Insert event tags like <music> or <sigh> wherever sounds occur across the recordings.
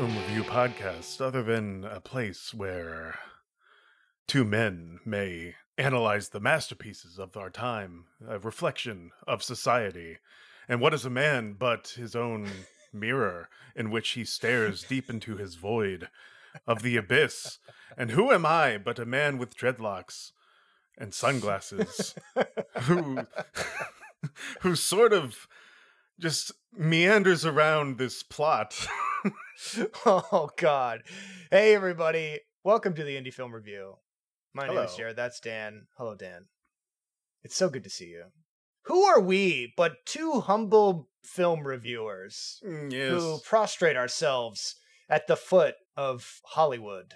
Film Review podcast other than a place where two men may analyze the masterpieces of our time, a reflection of society? And what is a man but his own mirror in which he stares deep into his void of the abyss? And who am I but a man with dreadlocks and sunglasses who who sort of just meanders around this plot. <laughs> <laughs> oh God! Hey everybody, welcome to the Indie Film Review. My name is Jared. That's Dan. Hello, Dan. It's so good to see you. Who are we but two humble film reviewers Mm, who prostrate ourselves at the foot of Hollywood?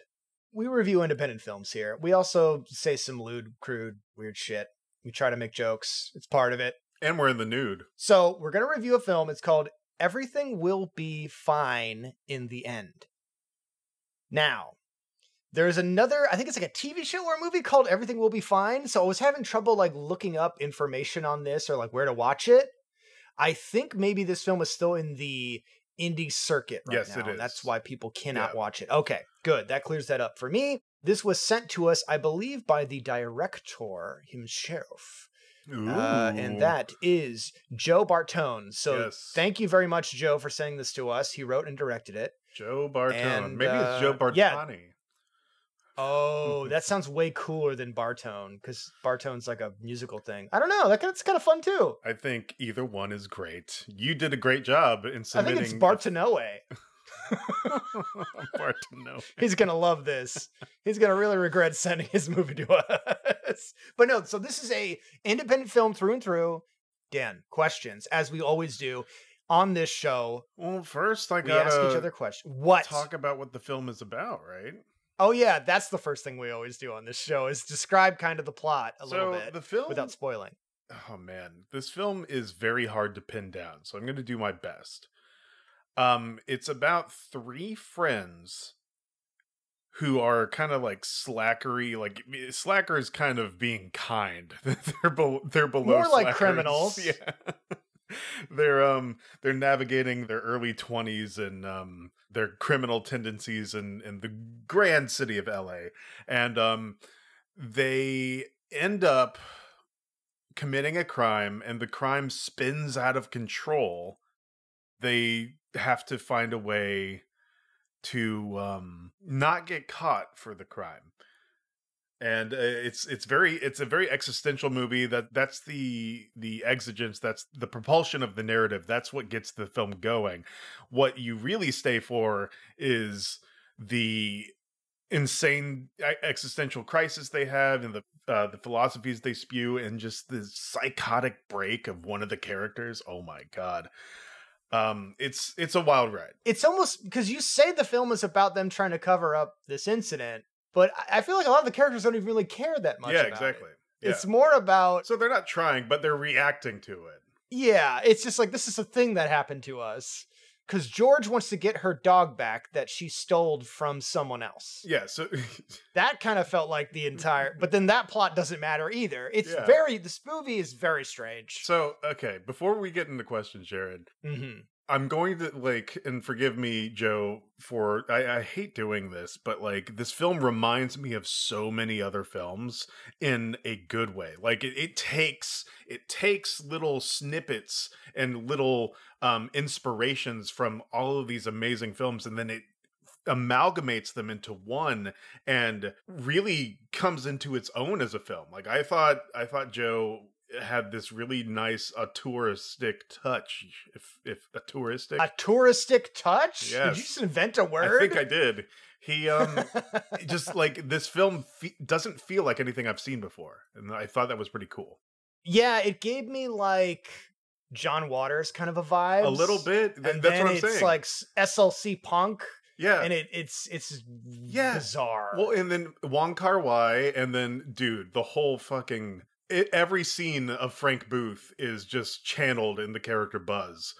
We review independent films here. We also say some lewd, crude, weird shit. We try to make jokes. It's part of it. And we're in the nude. So we're gonna review a film. It's called Everything Will Be Fine in the End. Now, there's another, I think it's like a TV show or a movie called Everything Will Be Fine. So I was having trouble like looking up information on this or like where to watch it. I think maybe this film is still in the indie circuit right Yes, now. it and That's why people cannot Yeah. watch it. Okay, good. That clears that up for me. This was sent to us, I believe, by the director himself. Uh, and that is Joe Bartone. So Yes. thank you very much, Joe, for sending this to us. He wrote and directed it. Joe Bartone. and, Maybe it's Joe uh, Bartani. yeah. Oh, that <laughs> sounds way cooler than Bartone because Bartone's like a musical thing. I don't know. That that's kind of fun too. I think either one is great. You did a great job in submitting. I think it's Bartonoe. <laughs> Bartone. He's gonna love this. <laughs> He's gonna really regret <laughs> sending his movie to us. But no, so this is a independent film through and through. Dan, questions as we always do on this show. Well, first I We gotta ask each other questions. What? talk about what the film is about, right? Oh yeah, that's the first thing we always do on this show is describe kind of the plot a so little bit the film without spoiling. oh man this film is very hard to pin down so i'm going to do my best um it's about three friends who are kind of like slackery like eh, slacker is kind of being kind. <laughs> They're, be- they're below More like <laughs> criminals. yeah. They're um they're navigating their early 20s and um their criminal tendencies in in the grand city of la and um they end up committing a crime and the crime spins out of control. They have to find a way to um not get caught for the crime. And uh, it's it's very it's a very existential movie that that's the the exigence that's the propulsion of the narrative that's what gets the film going. What you really stay for is the insane existential crisis they have and the uh, the philosophies they spew and just the psychotic break of one of the characters. Oh my god um it's it's a wild ride It's almost because you say the film is about them trying to cover up this incident, but I- feel like a lot of the characters don't even really care that much. yeah about it. exactly yeah. It's more about so they're not trying but they're reacting to it yeah. It's just like this is a thing that happened to us because George wants to get her dog back that she stole from someone else. yeah so <laughs> That kind of felt like the entire, but then that plot doesn't matter either. It's Yeah. very this movie is very strange. so okay before we get into questions jared hmm I'm going to like, and forgive me, Joe, for I, I hate doing this, but like this film reminds me of so many other films in a good way. Like it, it takes it takes little snippets and little um inspirations from all of these amazing films, and then it amalgamates them into one and really comes into its own as a film. Like I thought I thought Joe had this really nice auteuristic touch if if auteuristic A touristic touch? Did you just invent a word? I think I did. He um <laughs> just like this film fe- doesn't feel like anything I've seen before, and I thought that was pretty cool. yeah, it gave me like John Waters kind of a vibe. A little bit. Th- And that's then what I'm it's saying. like SLC punk, yeah. and it, it's it's Yeah. bizarre. well, and then Wong Kar Wai, and then dude, the whole fucking it, every scene of Frank Booth is just channeled in the character Buzz.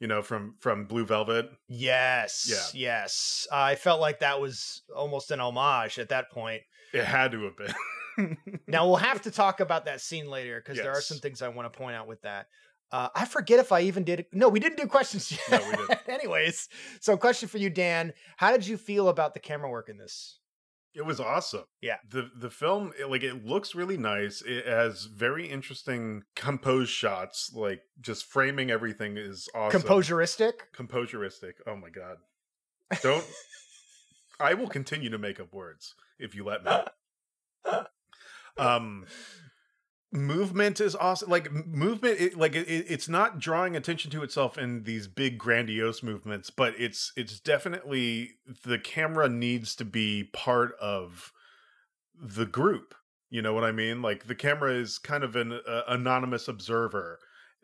You know, from from Blue Velvet. yes, Yeah. yes. I felt like that was almost an homage at that point. It had to have been. <laughs> Now we'll have to talk about that scene later because there are some things I want to point out with that. Uh, I forget if I even did. No, we didn't do questions yet. No, we didn't. <laughs> Anyways, so question for you, Dan. How did you feel about the camera work in this? It was awesome. Yeah. The the film it, like it looks really nice. It has very interesting composed shots. Like just framing everything is awesome. Composuristic. Composuristic. Oh my god. Don't I will continue to make up words if you let me. <laughs> Um movement is awesome like movement it, like it, it- it's not drawing attention to itself in these big grandiose movements but it's it's definitely the camera needs to be part of the group you know what i mean like the camera is kind of an uh, anonymous observer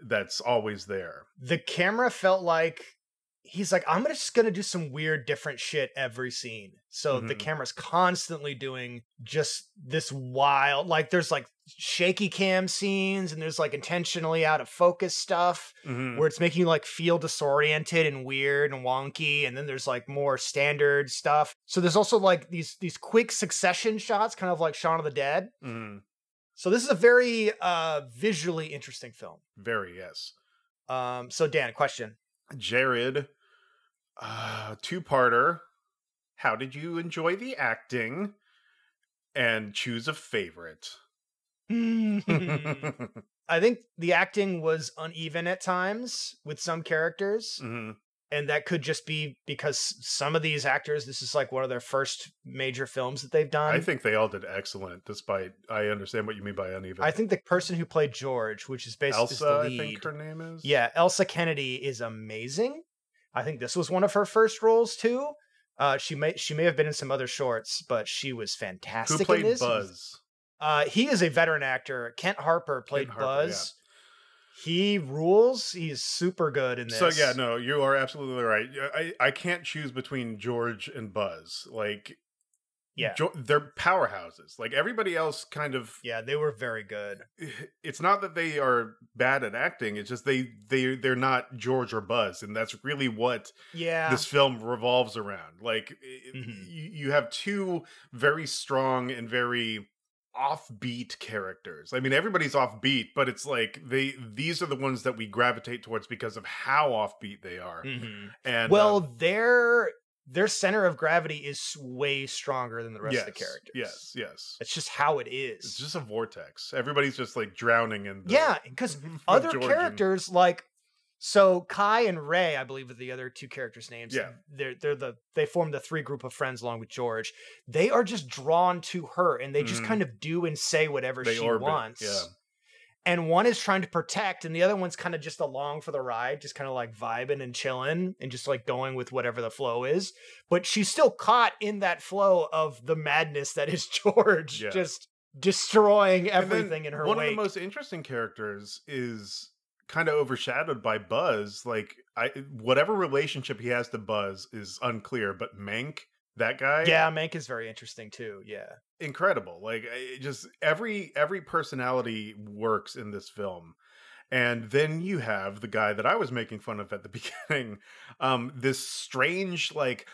that's always there The camera felt like he's like, I'm just gonna do some weird, different shit every scene. So the Mhm. camera's constantly doing just this wild, like there's like shaky cam scenes and there's like intentionally out of focus stuff. Mhm. where it's making you like feel disoriented and weird and wonky and then there's like more standard stuff. So there's also like these these quick succession shots kind of like Shaun of the Dead. Mhm. so this is a very uh visually interesting film. Very yes. Um so Dan question. Jared uh two-parter. How did you enjoy the acting? And choose a favorite <laughs> I think the acting was uneven at times with some characters Mhm. and that could just be because some of these actors this is like one of their first major films that they've done I think they all did excellent, despite I understand what you mean by uneven. I think the person who played George, which is basically Elsa, I think her name is. yeah, Elsa Kennedy is amazing. I think this was one of her first roles too. Uh, she may she may have been in some other shorts, but she was fantastic. Who played. Buzz? Uh, he is a veteran actor. Kent Harper played Harper, Buzz. He rules. He's super good in this. So yeah, no, you are absolutely right. I I can't choose between George and Buzz. Like, Yeah. Jo- they're powerhouses. Like everybody else, kind of. Yeah, they were very good. It's not that they are bad at acting. It's just they they they're not George or Buzz, and that's really what Yeah. this film revolves around. Like i- Mhm. you, you have two very strong and very offbeat characters. I mean, everybody's offbeat, but it's like they these are the ones that we gravitate towards because of how offbeat they are. Mhm. And Well, um, their their center of gravity is way stronger than the rest yes, of the characters. yes, yes. It's just how it is. It's just a vortex. Everybody's just like drowning in. The, yeah, because <laughs> other Georgian- characters like so Kai and Ray, I believe are the other two characters' names. Yeah. They're they're the they form the three group of friends along with George. They are just drawn to her and they just Mhm. kind of do and say whatever They she orbit, wants. yeah. And one is trying to protect, and the other one's kind of just along for the ride, just kind of like vibing and chilling and just like going with whatever the flow is. But she's still caught in that flow of the madness that is <laughs> George, Yeah. just destroying everything in her One wake. of the most interesting characters is kind of overshadowed by Buzz. Like, I whatever relationship he has to Buzz is unclear, but Mank, that guy, Yeah, Mank is very interesting too. Yeah. incredible. Like, it just every every personality works in this film. And then you have the guy that I was making fun of at the <laughs> beginning, um, this strange, like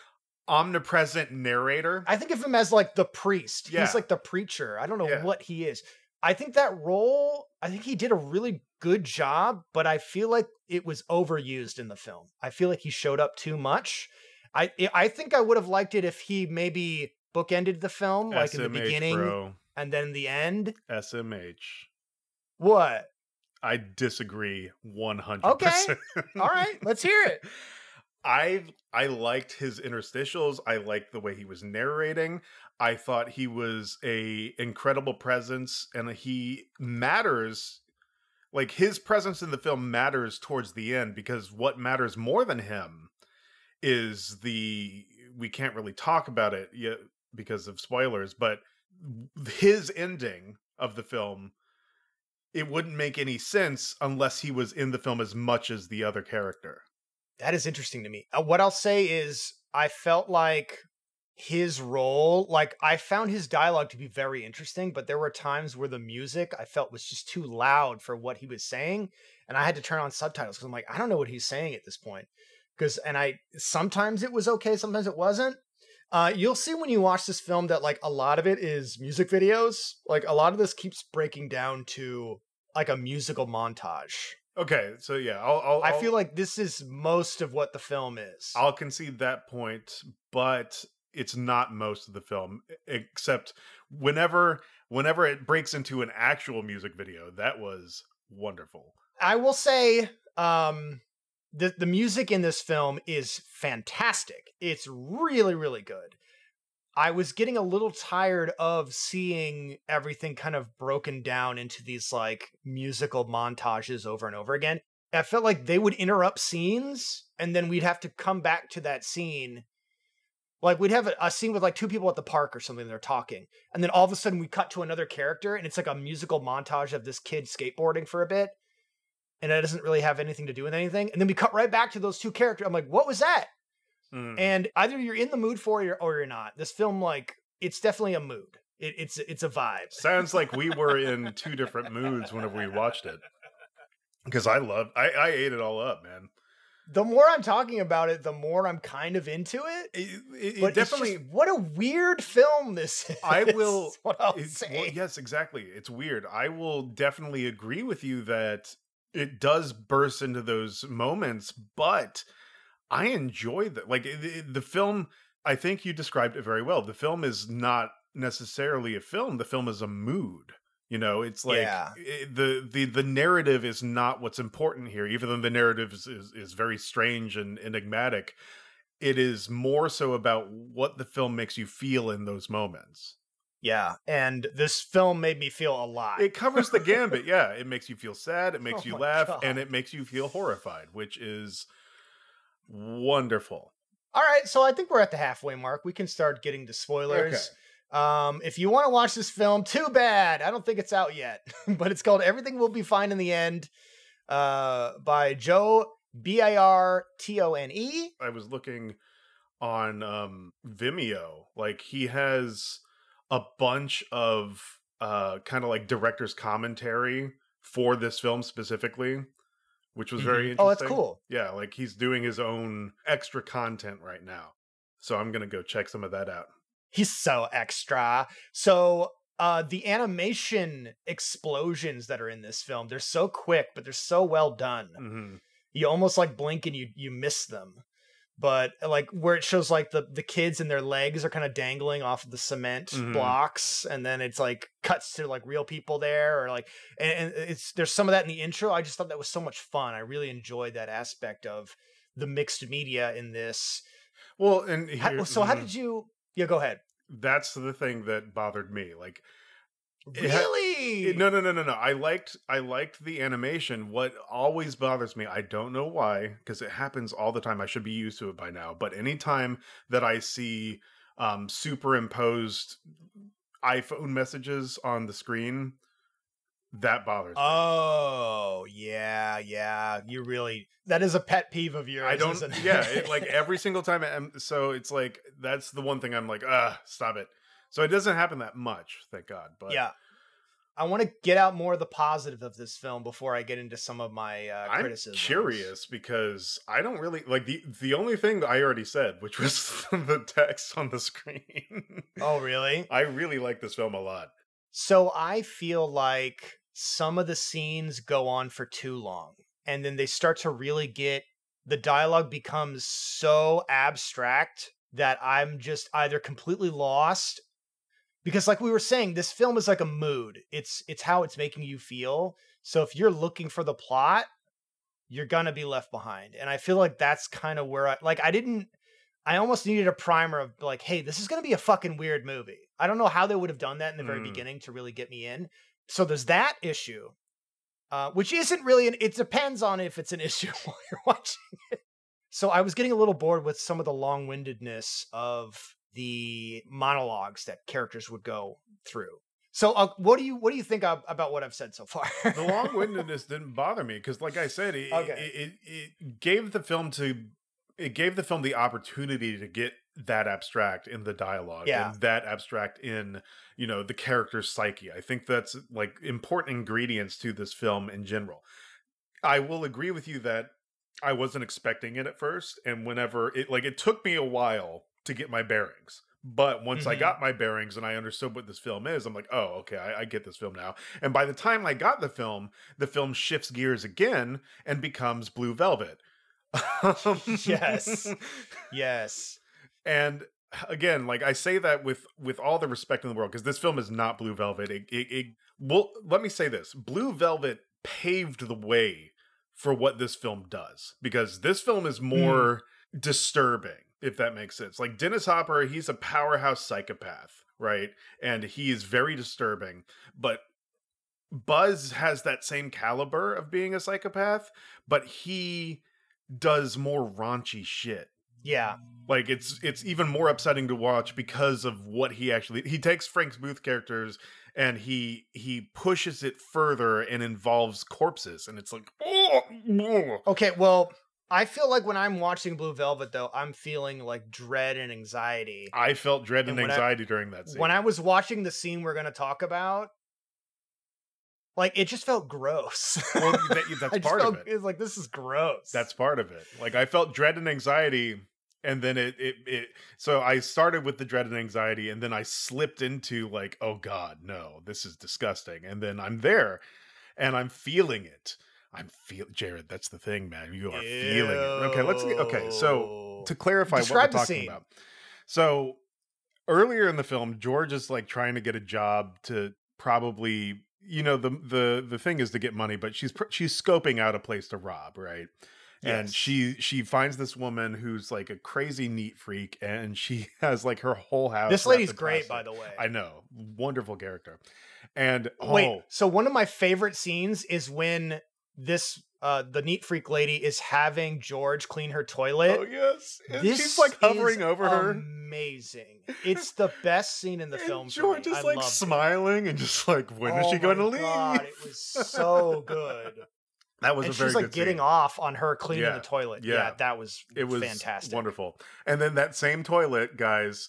omnipresent narrator. I think of him as like the priest. Yeah. He's like the preacher. I don't know Yeah. what he is. I think that role, I think he did a really good job, but I feel like it was overused in the film. I feel like he showed up too much. I I think I would have liked it if he maybe bookended the film like in the beginning bro. and then the end. SMH. What? I disagree 100%. Okay. All right, let's hear it. <laughs> I I liked his interstitials. I liked the way he was narrating. I thought he was a incredible presence and he matters like his presence in the film matters towards the end because what matters more than him is the we can't really talk about it yet because of spoilers, but his ending of the film it wouldn't make any sense unless he was in the film as much as the other character. That is interesting to me. Uh, what I'll say is, I felt like his role, like I found his dialogue to be very interesting, but there were times where the music I felt was just too loud for what he was saying, and I had to turn on subtitles because I'm like, I don't know what he's saying at this point. Because and I sometimes it was okay, sometimes it wasn't. Uh, you'll see when you watch this film that like a lot of it is music videos. Like a lot of this keeps breaking down to like a musical montage Okay, so yeah, I'll, I'll I I'll- feel like this is most of what the film is. I'll concede that point, but it's not most of the film, except whenever whenever it breaks into an actual music video. That was wonderful. I will say, um, the the music in this film is fantastic. It's really, really good. I was getting a little tired of seeing everything kind of broken down into these like musical montages over and over again. I felt like they would interrupt scenes and then we'd have to come back to that scene. Like we'd have a, a scene with like two people at the park or something, they're talking. And then all of a sudden we cut to another character and it's like a musical montage of this kid skateboarding for a bit and it doesn't really have anything to do with anything. And then we cut right back to those two characters. I'm like, what was that? Mm. And either you're in the mood for it or, or you're not. This film, like, it's definitely a mood. It, it's it's a vibe. Sounds like we were in two different moods whenever we watched it. Because I love, I, I ate it all up, man. The more I'm talking about it, the more I'm kind of into it. It, it- it definitely. definitely, what a weird film this <laughs> is. I will- What I'll say. well, yes, exactly. It's weird. I will definitely agree with you that it does burst into those moments, but I enjoy that. Like it- the film, I think you described it very well. The film is not necessarily a film. The film is a mood. You know, it's like Yeah. it- the the the narrative is not what's important here, even though the narrative is is, is very strange and enigmatic. It is more so about what the film makes you feel in those moments. Yeah, and this film made me feel a lot. It covers the gambit. <laughs> Yeah, it makes you feel sad, it makes Oh you laugh, God. and it makes you feel horrified, which is wonderful. All right, so I think we're at the halfway mark. We can start getting to spoilers. Um, if you want to watch this film, too bad. I don't think it's out yet, <laughs> but it's called Everything Will Be Fine in the End uh, by Joe B I R T O N E. I was looking on um Vimeo. Like he has a bunch of uh kind of like director's commentary for this film specifically, which was very interesting. Oh, that's cool. Yeah, like he's doing his own extra content right now. So I'm gonna go check some of that out. He's so extra. So uh the animation explosions that are in this film, they're so quick, but they're so well done. hmm You almost like blink and you you miss them. But like where it shows like the the kids and their legs are kind of dangling off of the cement Mhm. blocks, and then it's like cuts to like real people there, or like and, and it's there's some of that in the intro. I just thought that was so much fun. I really enjoyed that aspect of the mixed media in this. Well, and How- so how mhm. did you? Yeah, go ahead. that's the thing that bothered me. Like It Really? It- no, no, no, no, no. I liked, I liked the animation. What always bothers me, I don't know why, because it happens all the time. I should be used to it by now. But anytime that I see um, superimposed iPhone messages on the screen, that bothers me. Oh yeah, yeah. You really that is a pet peeve of yours. I don't. Yeah, it, like <laughs> every single time. I'm, so it's like that's the one thing I'm like, ah, stop it. So it doesn't happen that much, thank God. But yeah. I want to get out more of the positive of this film before I get into some of my uh, I'm criticisms. curious because I don't really like the the only thing I already said, which was <laughs> the text on the screen. Oh, really? I really like this film a lot. So I feel like some of the scenes go on for too long, and then they start to really get the dialogue becomes so abstract that I'm just either completely lost because like we were saying this film is like a mood. It's it's how it's making you feel. So if you're looking for the plot, you're going to be left behind. And I feel like that's kind of where I like I didn't I almost needed a primer of like, hey, this is going to be a fucking weird movie. I don't know how they would have done that in the very Mm. beginning to really get me in. So there's that issue, uh, which isn't really an. It depends on if it's an <laughs> issue while you're watching it. So I was getting a little bored with some of the long-windedness of the monologues that characters would go through. So uh, what do you what do you think of, about what I've said so far? The long windedness <laughs> didn't bother me because, like I said, it, Okay. it, it it gave the film to it gave the film the opportunity to get that abstract in the dialogue Yeah. and that abstract in you know the character's psyche. I think that's like important ingredients to this film in general. I will agree with you that I wasn't expecting it at first, and whenever it like it took me a while to get my bearings, But once I Mhm. got my bearings and I understood what this film is, I'm like, oh, okay, I, I get this film now. And by the time I got the film, the film shifts gears again and becomes Blue Velvet. Yes. yes. and again like i say that with with all the respect in the world because this film is not blue velvet. It, it, it well let me say this. Blue velvet paved the way for what this film does because this film is mm. more disturbing if that makes sense. Like dennis hopper he's a powerhouse psychopath right? And he is very disturbing but buzz has that same caliber of being a psychopath but he does more raunchy shit Yeah. like it's it's even more upsetting to watch because of what he actually he takes Frank's Booth characters and he he pushes it further and involves corpses and it's like oh, oh. Okay, well, I feel like when I'm watching Blue Velvet though, I'm feeling like dread and anxiety. I felt dread and, And when I- anxiety during that scene. When I was watching the scene we're going to talk about, like it just felt gross. <laughs> well, that, <laughs> that's part felt, of it. It's like this is gross. That's part of it. Like I felt dread and anxiety and then it it it so I started with the dread and anxiety and then I slipped into like oh god, no, this is disgusting. And then I'm there and I'm feeling it. I'm feel Jared, that's the thing, man. You are feeling it. Okay, let's okay, so to clarify Describe what we're talking scene. about. So earlier in the film, George is like trying to get a job to probably, you know, the the the thing is to get money, but she's she's scoping out a place to rob, right? And Yes. she she finds this woman who's like a crazy neat freak, and she <laughs> has like her whole house. this lady's great, by the way. I know, wonderful character. And Wait, oh, so one of my favorite scenes is when this uh the neat freak lady is having George clean her toilet. oh yes, and This she's like hovering is over her. Amazing. It's the <laughs> best scene in the And film. for George is like loved it. smiling and just like, when is Oh she going to my leave? God, it was so good. <laughs> that was and a very she's like getting scene. off on her cleaning Yeah, the toilet. yeah. Yeah, that was It was fantastic. wonderful. And then that same toilet, guys.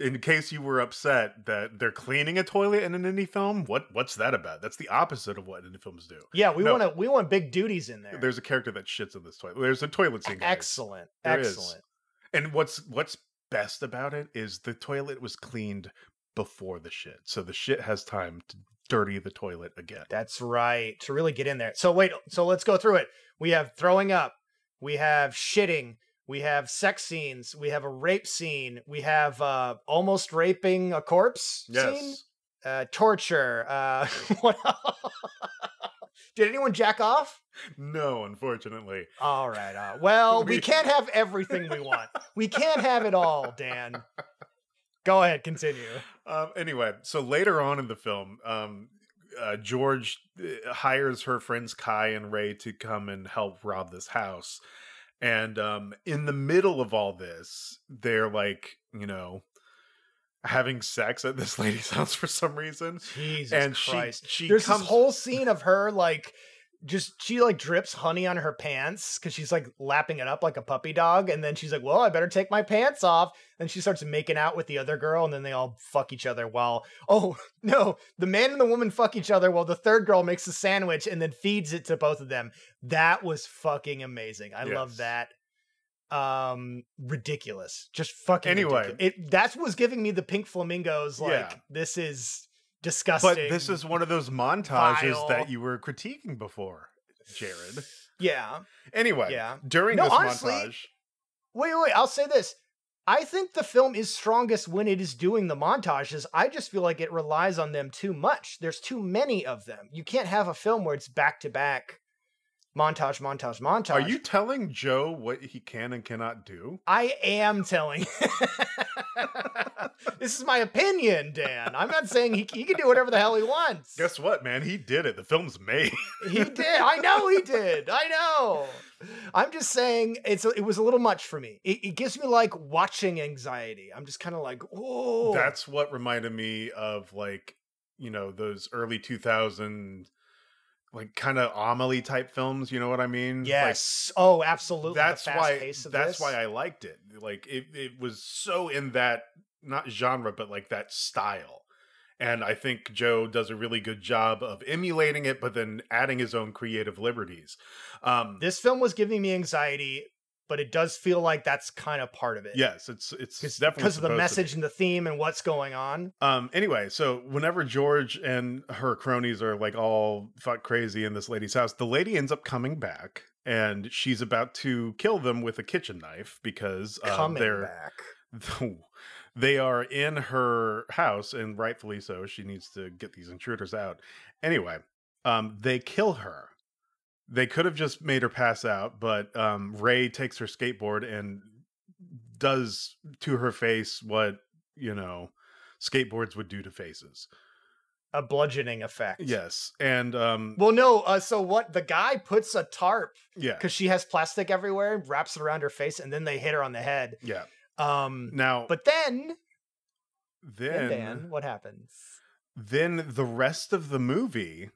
In case you were upset that they're cleaning a toilet in an indie film, what what's that about? That's the opposite of what indie films do. Yeah, we No. want to we want big duties in there. There's a character that shits in this toilet. There's a toilet scene. guys. excellent. There is. excellent. And what's what's best about it is the toilet was cleaned before the shit, so the shit has time to dirty the toilet again. That's right. To really get in there. So wait, so let's go through it. We have throwing up, we have shitting, we have sex scenes, we have a rape scene, we have uh almost raping a corpse scene, uh torture, uh <laughs> what Did anyone jack off? No, unfortunately. All right. Uh, well, we We- can't have everything we want. We can't have it all, Dan. Go ahead, continue. Um, anyway, so later on in the film, um, uh, George uh, hires her friends Kai and Ray to come and help rob this house. And um, in the middle of all this, they're like, you know, having sex at this <laughs> lady's <laughs> house for some reason. Jesus and she Christ. she There's comes this whole scene of her like just she like drips honey on her pants because she's like lapping it up like a puppy dog, and then she's like, "Well, I better take my pants off." And she starts making out with the other girl, and then they all fuck each other. While oh <laughs> no, the man and the woman fuck each other while the third girl makes a sandwich and then feeds it to both of them. That was fucking amazing. I love that. Um, ridiculous, just fucking. Anyway. ridiculous. it that's what was giving me the pink flamingos. Like Yeah. this is disgusting. But this is one of those montages vile. that you were critiquing before, Jared. Yeah. Anyway, Yeah. during No, this honestly- montage, Wait, wait, wait. I'll say this. I think the film is strongest when it is doing the montages. I just feel like it relies on them too much. There's too many of them. You can't have a film where it's back to back montage, montage, montage. are you telling Joe what he can and cannot do? I am telling. <laughs> this is my opinion, Dan. I'm not saying he, he can do whatever the hell he wants. Guess what, man? He did it. The film's made. He did. I know he did. I know. I'm just saying it's it was a little much for me. It, it gives me like watching anxiety. I'm just kind of like, oh, That's what reminded me of like, you know, those early 2000 like kind of Amelie type films, you know what I mean? Like, yes. oh, absolutely. That's why pace of that's this. why I liked it. Like it it was so in that not genre but like that style. And I think Joe does a really good job of emulating it but then adding his own creative liberties. Um This film was giving me anxiety but it does feel like that's kind of part of it. Yes, it's it's because definitely because of the message and the theme and what's going on. Um. Anyway, so whenever George and her cronies are like all fuck crazy in this lady's house, the lady ends up coming back, and she's about to kill them with a kitchen knife because coming they're back. <laughs> they are in her house, and rightfully so. She needs to get these intruders out. Anyway, um, they kill her. They could have just made her pass out, but um, Ray takes her skateboard and does to her face what you know skateboards would do to faces. A bludgeoning effect. Yes, and um, Well, no. Uh, so what? The guy puts a tarp yeah, because she has plastic everywhere, wraps it around her face, and then they hit her on the head. yeah. Um, Now, but then, then, then Dan, what happens? then the rest of the movie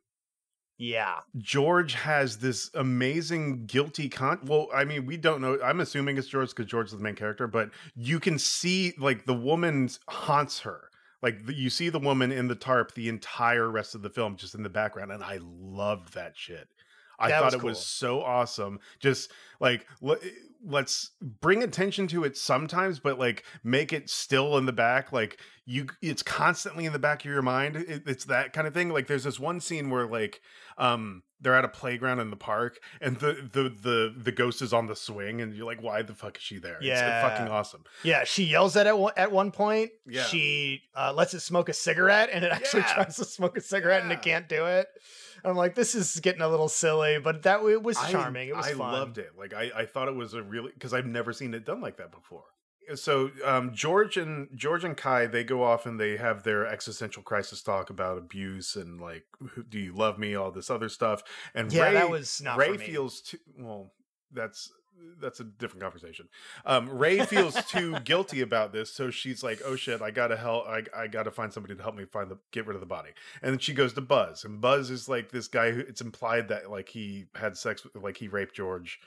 Yeah, George has this amazing guilty con. Well, I mean, we don't know. I'm assuming it's George because George is the main character, but you can see like the woman haunts her. Like the, you see the woman in the tarp the entire rest of the film, just in the background, and I loved that shit. I That thought was it was so awesome. Just like le- let's bring attention to it sometimes, but like make it still in the back. Like you, it's constantly in the back of your mind. It, it's that kind of thing. Like there's this one scene where like um they're at a playground in the park and the the the the ghost is on the swing and you're like why the fuck is she there it's uh, fucking awesome yeah. She yells at it one- at one point. Yeah. She uh, lets it smoke a cigarette, and it <laughs> actually Yeah. tries to smoke a cigarette, and it can't do it. I'm like, this is getting a little silly, but that it was I- charming. it was fun. I fun. loved it. Like I, I thought it was a really because I've never seen it done like that before. So um, George and George and Kai they go off and they have their existential crisis talk about abuse and like who, do you love me all this other stuff and Yeah, Ray that was not Ray for me. feels too well that's that's a different conversation. Um, Ray feels too <laughs> guilty about this, so she's like, "Oh shit, I gotta help. I, I gotta find somebody to help me find the get rid of the body." And then she goes to Buzz, and Buzz is like this guy who it's implied that like he had sex, with, like he raped George,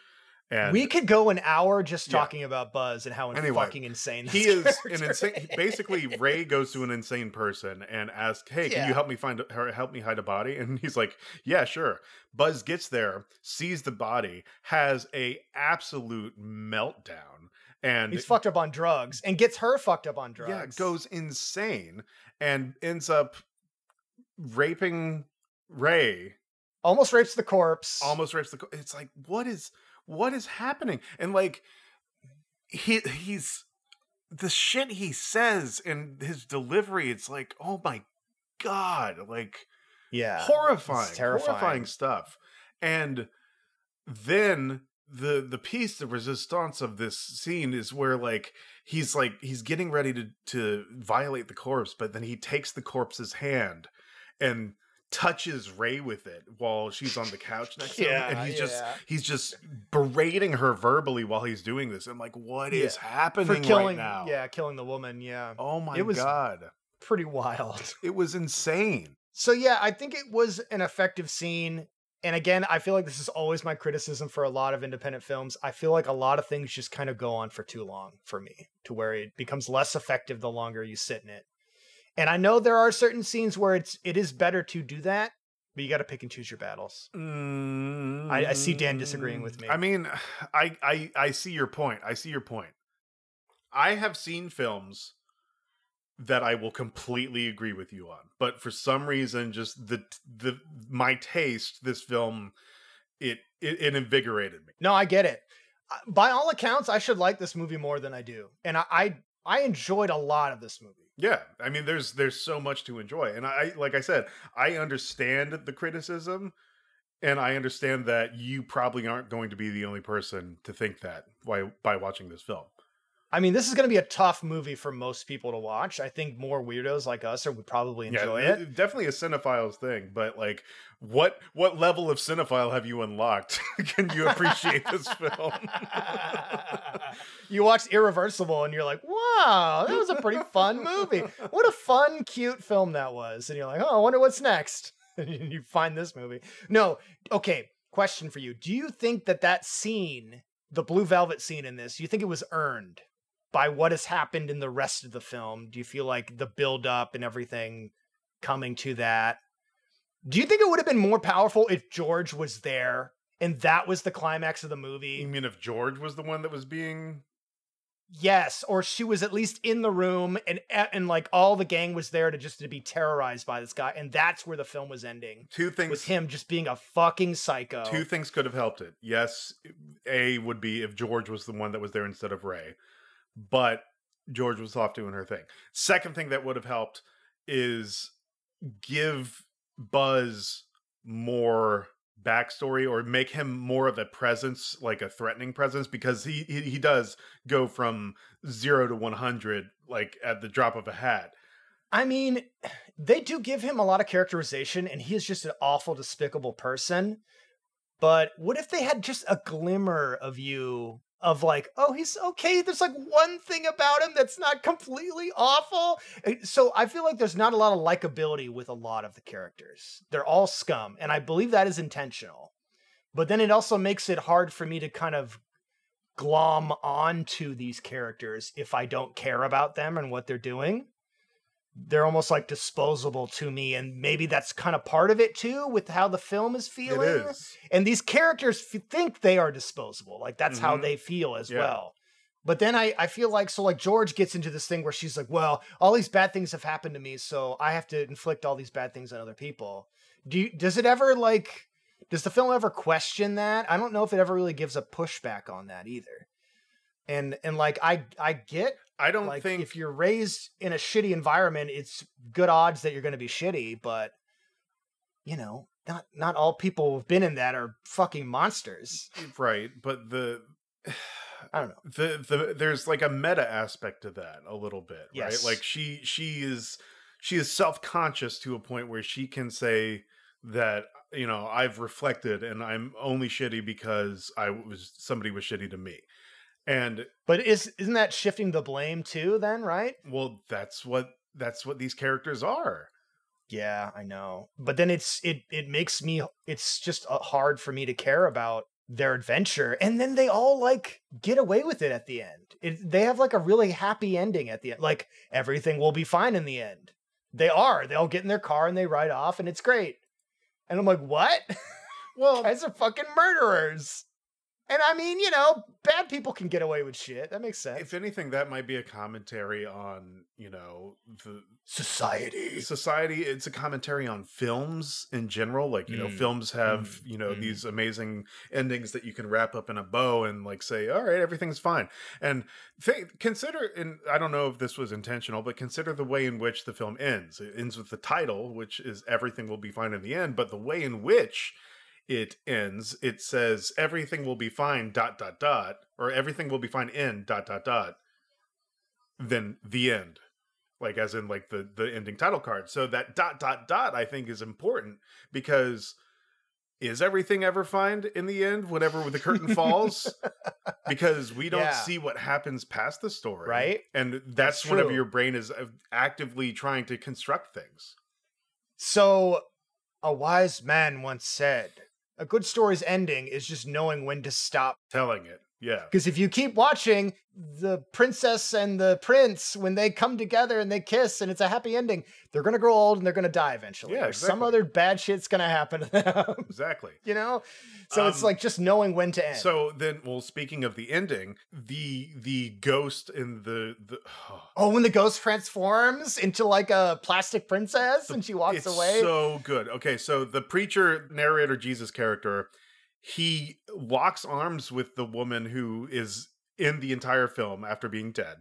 and we could go an hour just Yeah. talking about Buzz and how Anyway, fucking insane this he is an character insane. Basically, <laughs> Ray goes to an insane person and asks, "Hey, can Yeah. you help me find her? Help me hide a body?" And he's like, "Yeah, sure." Buzz gets there, sees the body, has a absolute meltdown, and He's fucked up on drugs and gets her fucked up on drugs. yeah, goes insane and ends up raping Ray. almost rapes the corpse. Almost rapes the. co- It's like what is what is happening? And like he he's the shit he says and his delivery. It's like oh my god, like yeah, horrifying, terrifying. horrifying stuff. And then the the piece de resistance of this scene is where like he's like he's getting ready to to violate the corpse, but then he takes the corpse's hand and touches Ray with it while she's on the couch next to him, and he's just he's just berating her verbally while he's doing this. I'm like, what is happening for killing. right now? Yeah, killing the woman. Yeah, Oh my It was- god, pretty wild. <laughs> it was insane. So yeah, I think it was an effective scene. And again, I feel like this is always my criticism for a lot of independent films. I feel like a lot of things just kind of go on for too long for me, to where it becomes less effective the longer you sit in it. And I know there are certain scenes where it's it is better to do that, but you got to pick and choose your battles. I- I see Dan disagreeing with mm, me. I mean, <sighs> I, I I see your point. I see your point. I have seen films that I will completely agree with you on, but for some reason, just the the my taste, this film, it it, it invigorated me. No, I get it. By all accounts, I should like this movie more than I do, and I I, I enjoyed a lot of this movie. Yeah, I mean, there's there's so much to enjoy, and I like I said, I understand the criticism, and I understand that you probably aren't going to be the only person to think that by by watching this film. I mean, this is going to be a tough movie for most people to watch. I think more weirdos like us are, would probably enjoy yeah, it. Definitely a cinephile's thing, but like, what what level of cinephile have you unlocked? <laughs> Can you appreciate this <laughs> film? you watch Irreversible and you're like, wow, that was a pretty fun movie. What a fun, cute film that was. And you're like, oh, I wonder what's next. <laughs> And you find this movie. No, okay, question for you. Do you think that that scene, the Blue Velvet scene in this, do you think it was earned by what has happened in the rest of the film? Do you feel like the build up and everything coming to that? Do you think it would have been more powerful if George was there and that was the climax of the movie. You mean if George was the one that was being Yes, or she was at least in the room and and like all the gang was there to just to be terrorized by this guy and that's where the film was ending. two things Was him just being a fucking psycho. Two things could have helped it. Yes, A would be if George was the one that was there instead of Ray, but George was off doing her thing. Second thing that would have helped is give Buzz more backstory or make him more of a presence, like a threatening presence, because he he, he does go from zero to one hundred like at the drop of a hat. I mean, <sighs> they do give him a lot of characterization and he is just an awful despicable person. But what if they had just a glimmer of you of like, oh, he's okay. There's like one thing about him that's not completely awful. Uh, So I feel like there's not a lot of likability with a lot of the characters. They're all scum, and I believe that is intentional. But then it also makes it hard for me to kind of glom onto these characters if I don't care about them and what they're doing. They're almost like disposable to me, and maybe that's kind of part of it too, with how the film is feeling It is. and these characters f- think they are disposable like that's how Mhm. they feel as Yeah. well but then I, I feel like so like george gets into this thing where she's like well all these bad things have happened to me so i have to inflict all these bad things on other people do you, does it ever like does the film ever question that i don't know if it ever really gives a pushback on that either and and like i i get I don't like think if you're raised in a shitty environment it's good odds that you're going to be shitty but you know not not all people who've been in that are fucking monsters right, but the <sighs> I don't know. the the there's like a meta aspect to that a little bit, Yes. right? Like she she is she is self-conscious to a point where she can say that you know I've reflected and I'm only shitty because I was somebody was shitty to me. And but is isn't that shifting the blame too then right? Well that's what that's what these characters are. yeah i know. But then it's it it makes me it's just uh, hard for me to care about their adventure. And then they all like get away with it at the end. It, they have like a really happy ending at the end like everything will be fine in the end. They are. They all get in their car and they ride off and it's great. And i'm like what? <laughs> Well, guys are fucking murderers and i mean you know bad people can get away with shit. That makes sense. If anything that might be a commentary on, you know, the society. Society it's a commentary on films in general. Like you know Mm, films have mm, you know mm. these amazing endings that you can wrap up in a bow and like say all right everything's fine. And th- consider and i don't know if this was intentional but consider the way in which the film ends. It ends with the title which is everything will be fine in the end but the way in which it ends it says everything will be fine dot dot dot or everything will be fine in dot dot dot then the end. Like as in like the the ending title card. So that dot dot dot i think is important because is everything ever fine in the end whenever the curtain <laughs> falls? Because we don't Yeah. see what happens past the story. Right? and that's, That's whenever your brain is uh, actively trying to construct things. So, a wise man once said, a good story's ending is just knowing when to stop. telling it yeah Because if you keep watching, the princess and the prince, when they come together and they kiss and it's a happy ending, they're going to grow old and they're going to die eventually. Yeah, Or Some other bad shit's going to happen to them, <laughs> exactly you know? So it's Um, like just knowing when to end. so then well speaking of the ending the the ghost in the the <sighs> oh, when the ghost transforms into like a plastic princess The- and she walks it's away. So good. Okay, so the preacher, narrator, Jesus character, he locks arms with the woman who is in the entire film after being dead.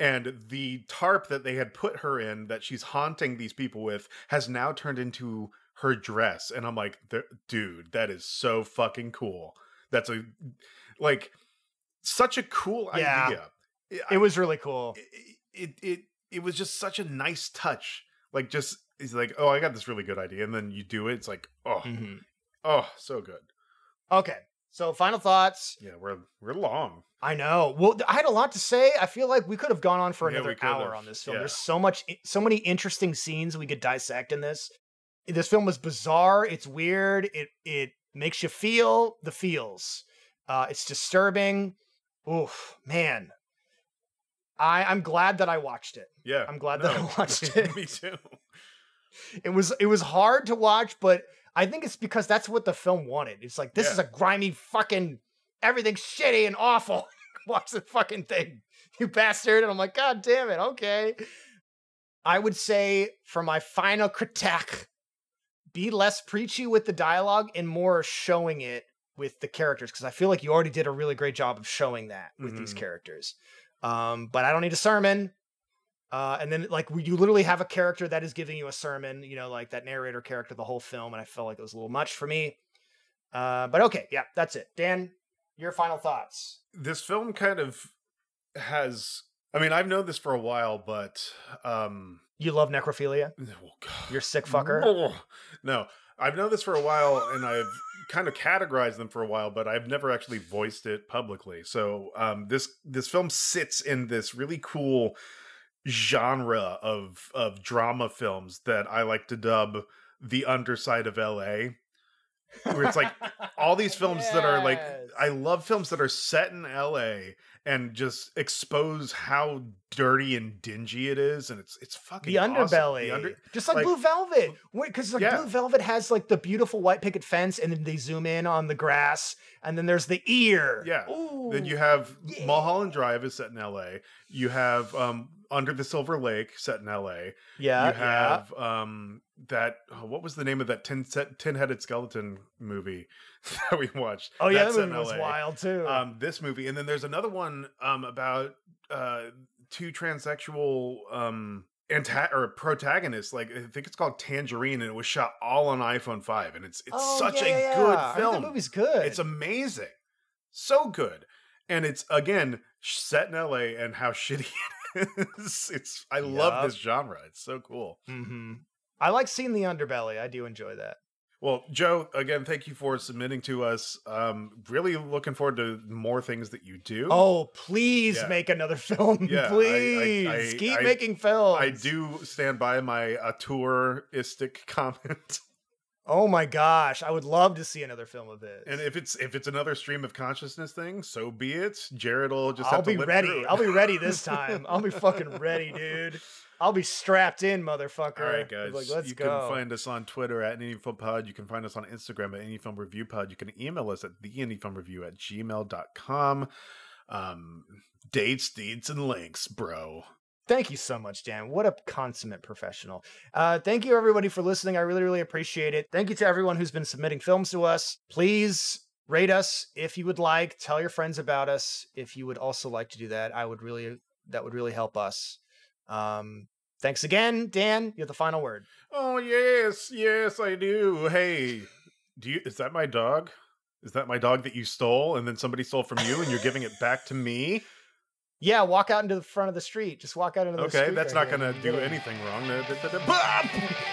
And the tarp that they had put her in, that she's haunting these people with, has now turned into her dress. And I'm like, dude, that is so fucking cool. That's a like such a cool Yeah. idea. it was really cool. it, it it it was just such a nice touch. Like just he's like, oh, I got this really good idea, and then you do it. It's like, oh, Mhm. oh, so good. Okay. So, final thoughts. Yeah, we're we're long. I know. Well, I had a lot to say. I feel like we could have gone on for Yeah, another hour on this film. Yeah. There's so much, so many interesting scenes we could dissect in this. This film is bizarre. It's weird. It it makes you feel the feels. Uh, it's disturbing. Oof, man. I I'm glad that I watched it. Yeah, I'm glad that I <laughs> watched <laughs> it. Me too. It was it was hard to watch, but I think it's because that's what the film wanted. It's like this Yeah. is a grimy fucking everything's shitty and awful. <laughs> Watch the fucking thing, you bastard. And I'm like, God damn it, okay. I would say for my final critique, be less preachy with the dialogue and more showing it with the characters because I feel like you already did a really great job of showing that with these Mhm. characters. Um, but I don't need a sermon. Uh, and then like you literally have a character that is giving you a sermon, you know, like that narrator character the whole film, and I felt like it was a little much for me. Uh, but okay, yeah, that's it. Dan, your final thoughts. this film kind of has I mean, I've known this for a while, but um You love necrophilia. oh, God. You're sick fucker. Oh, no, I've known this for a while, and I've kind of categorized them for a while, but I've never actually voiced it publicly. So um, this this film sits in this really cool genre of of drama films that I like to dub the underside of LA. Where it's like all these <laughs> films that are like I love films that are set in LA and just expose how dirty and dingy it is, and it's it's fucking the awesome. underbelly, The under- just like, like- Blue Velvet. Because like Yeah. Blue Velvet has like the beautiful white picket fence, and then they zoom in on the grass, and then there's the ear. Yeah. Ooh. Then you have yeah. Mulholland Drive is set in L.A. You have um, Under the Silver Lake set in L.A. yeah, you have um, that. oh, what was the name of that tin set, tin-headed skeleton movie <laughs> that we watched? yeah. Oh yeah, That's that movie was wild too. Um, this movie, and then there's another one um, about uh, two transsexual um, anta- or protagonists. Like I think it's called Tangerine, and it was shot all on iPhone five, and it's it's Oh, such yeah, a yeah, good yeah. I film. The movie's good. It's amazing. So good. And it's again set in LA and how shitty <laughs> it is. <laughs> It's I love this genre. It's so cool. hmm I like seeing the underbelly. I do enjoy that. Well, Joe, again, thank you for submitting to us. Um, really looking forward to more things that you do. Oh, please Yeah. make another <laughs> film. Yeah, I- I- please I- keep I- making films. I do stand by my auteuristic <laughs> comment. Oh my gosh, I would love to see another film of this. And if it's if it's another stream of consciousness thing, so be it. Jared will just I'll have to be ready. I'll be ready this <laughs> time. I'll be fucking ready, dude. I'll be strapped in, motherfucker. All right, guys. Like, let's you go. can find us on Twitter at Indie Film Pod. You can find us on Instagram at Indie Film Review Pod. You can email us at theindiefilmreview at gmail.com. Um, dates, deeds, and links, bro. Thank you so much, Dan. What a consummate professional. Uh, thank you, everybody, for listening. I really, really appreciate it. Thank you to everyone who's been submitting films to us. Please rate us if you would like. Tell your friends about us if you would also like to do that. I would really, that would really help us. Um, thanks again, Dan. You have the final word. Oh, yes, yes, I do. Hey, do you is that my dog? Is that my dog that you stole and then somebody stole from you and you're giving it back to me? Yeah, walk out into the front of the street. Just walk out into the street. Okay, that's right not going to do anything wrong. <laughs>